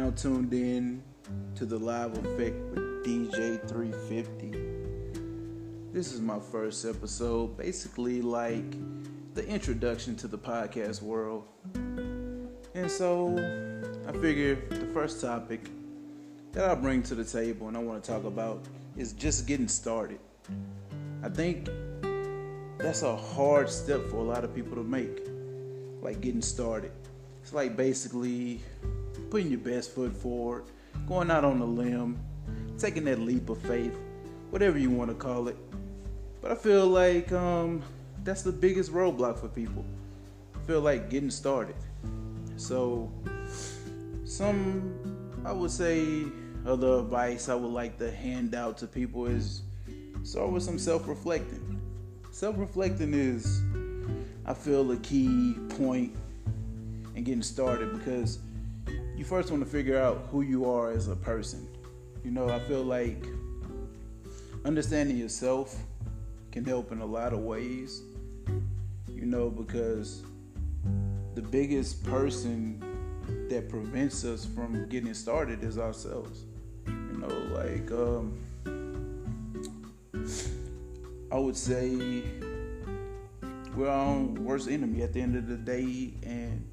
now tuned in to the live effect with DJ 350. This is my first episode, basically like the introduction to the podcast world. And so I figure the first topic that I bring to the table and I want to talk about is just getting started. I think that's a hard step for a lot of people to make, like getting started. It's like basically putting your best foot forward, going out on a limb, taking that leap of faith, whatever you want to call it. But I feel like um, that's the biggest roadblock for people. I feel like getting started. So, some, I would say, other advice I would like to hand out to people is start with some self reflecting. Self reflecting is, I feel, a key point in getting started because you first want to figure out who you are as a person. You know, I feel like understanding yourself can help in a lot of ways. You know, because the biggest person that prevents us from getting started is ourselves. You know, like um, I would say we're our own worst enemy at the end of the day, and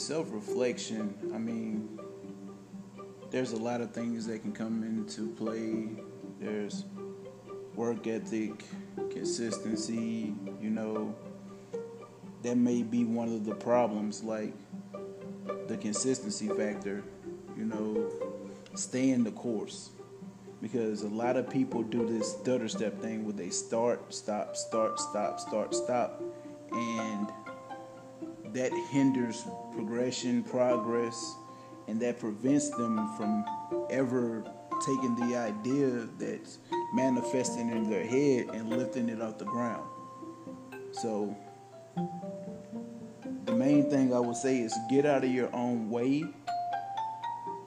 self reflection, I mean, there's a lot of things that can come into play. There's work ethic, consistency, you know, that may be one of the problems, like the consistency factor, you know, staying the course. Because a lot of people do this stutter step thing where they start, stop, start, stop, start, stop. And that hinders progression, progress, and that prevents them from ever taking the idea that's manifesting in their head and lifting it off the ground. So, the main thing I would say is get out of your own way.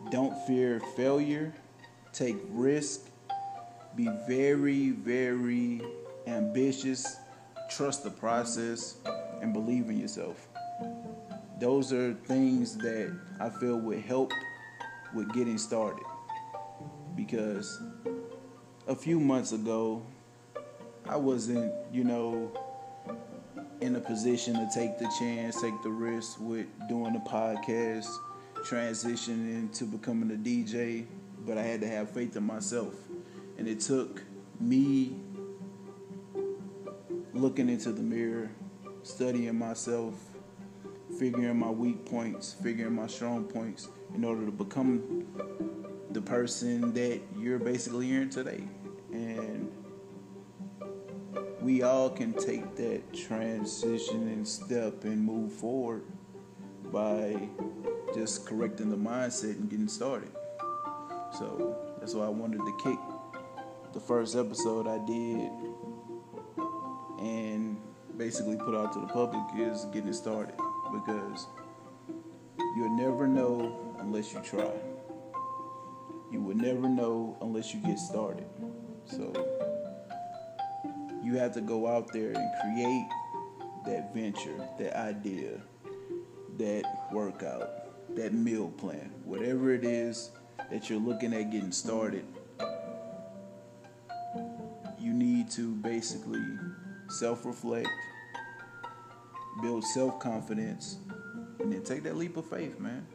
Don't fear failure. Take risk. Be very, very ambitious. Trust the process and believe in yourself those are things that I feel would help with getting started. Because a few months ago, I wasn't, you know, in a position to take the chance, take the risk with doing a podcast, transitioning to becoming a DJ, but I had to have faith in myself. And it took me looking into the mirror, studying myself, figuring my weak points, figuring my strong points in order to become the person that you're basically in today. And we all can take that transition and step and move forward by just correcting the mindset and getting started. So that's why I wanted to kick the first episode I did and basically put out to the public is getting started because you'll never know unless you try. You will never know unless you get started. So you have to go out there and create that venture, that idea, that workout, that meal plan, whatever it is that you're looking at getting started. You need to basically self reflect build self confidence, and then take that leap of faith, man.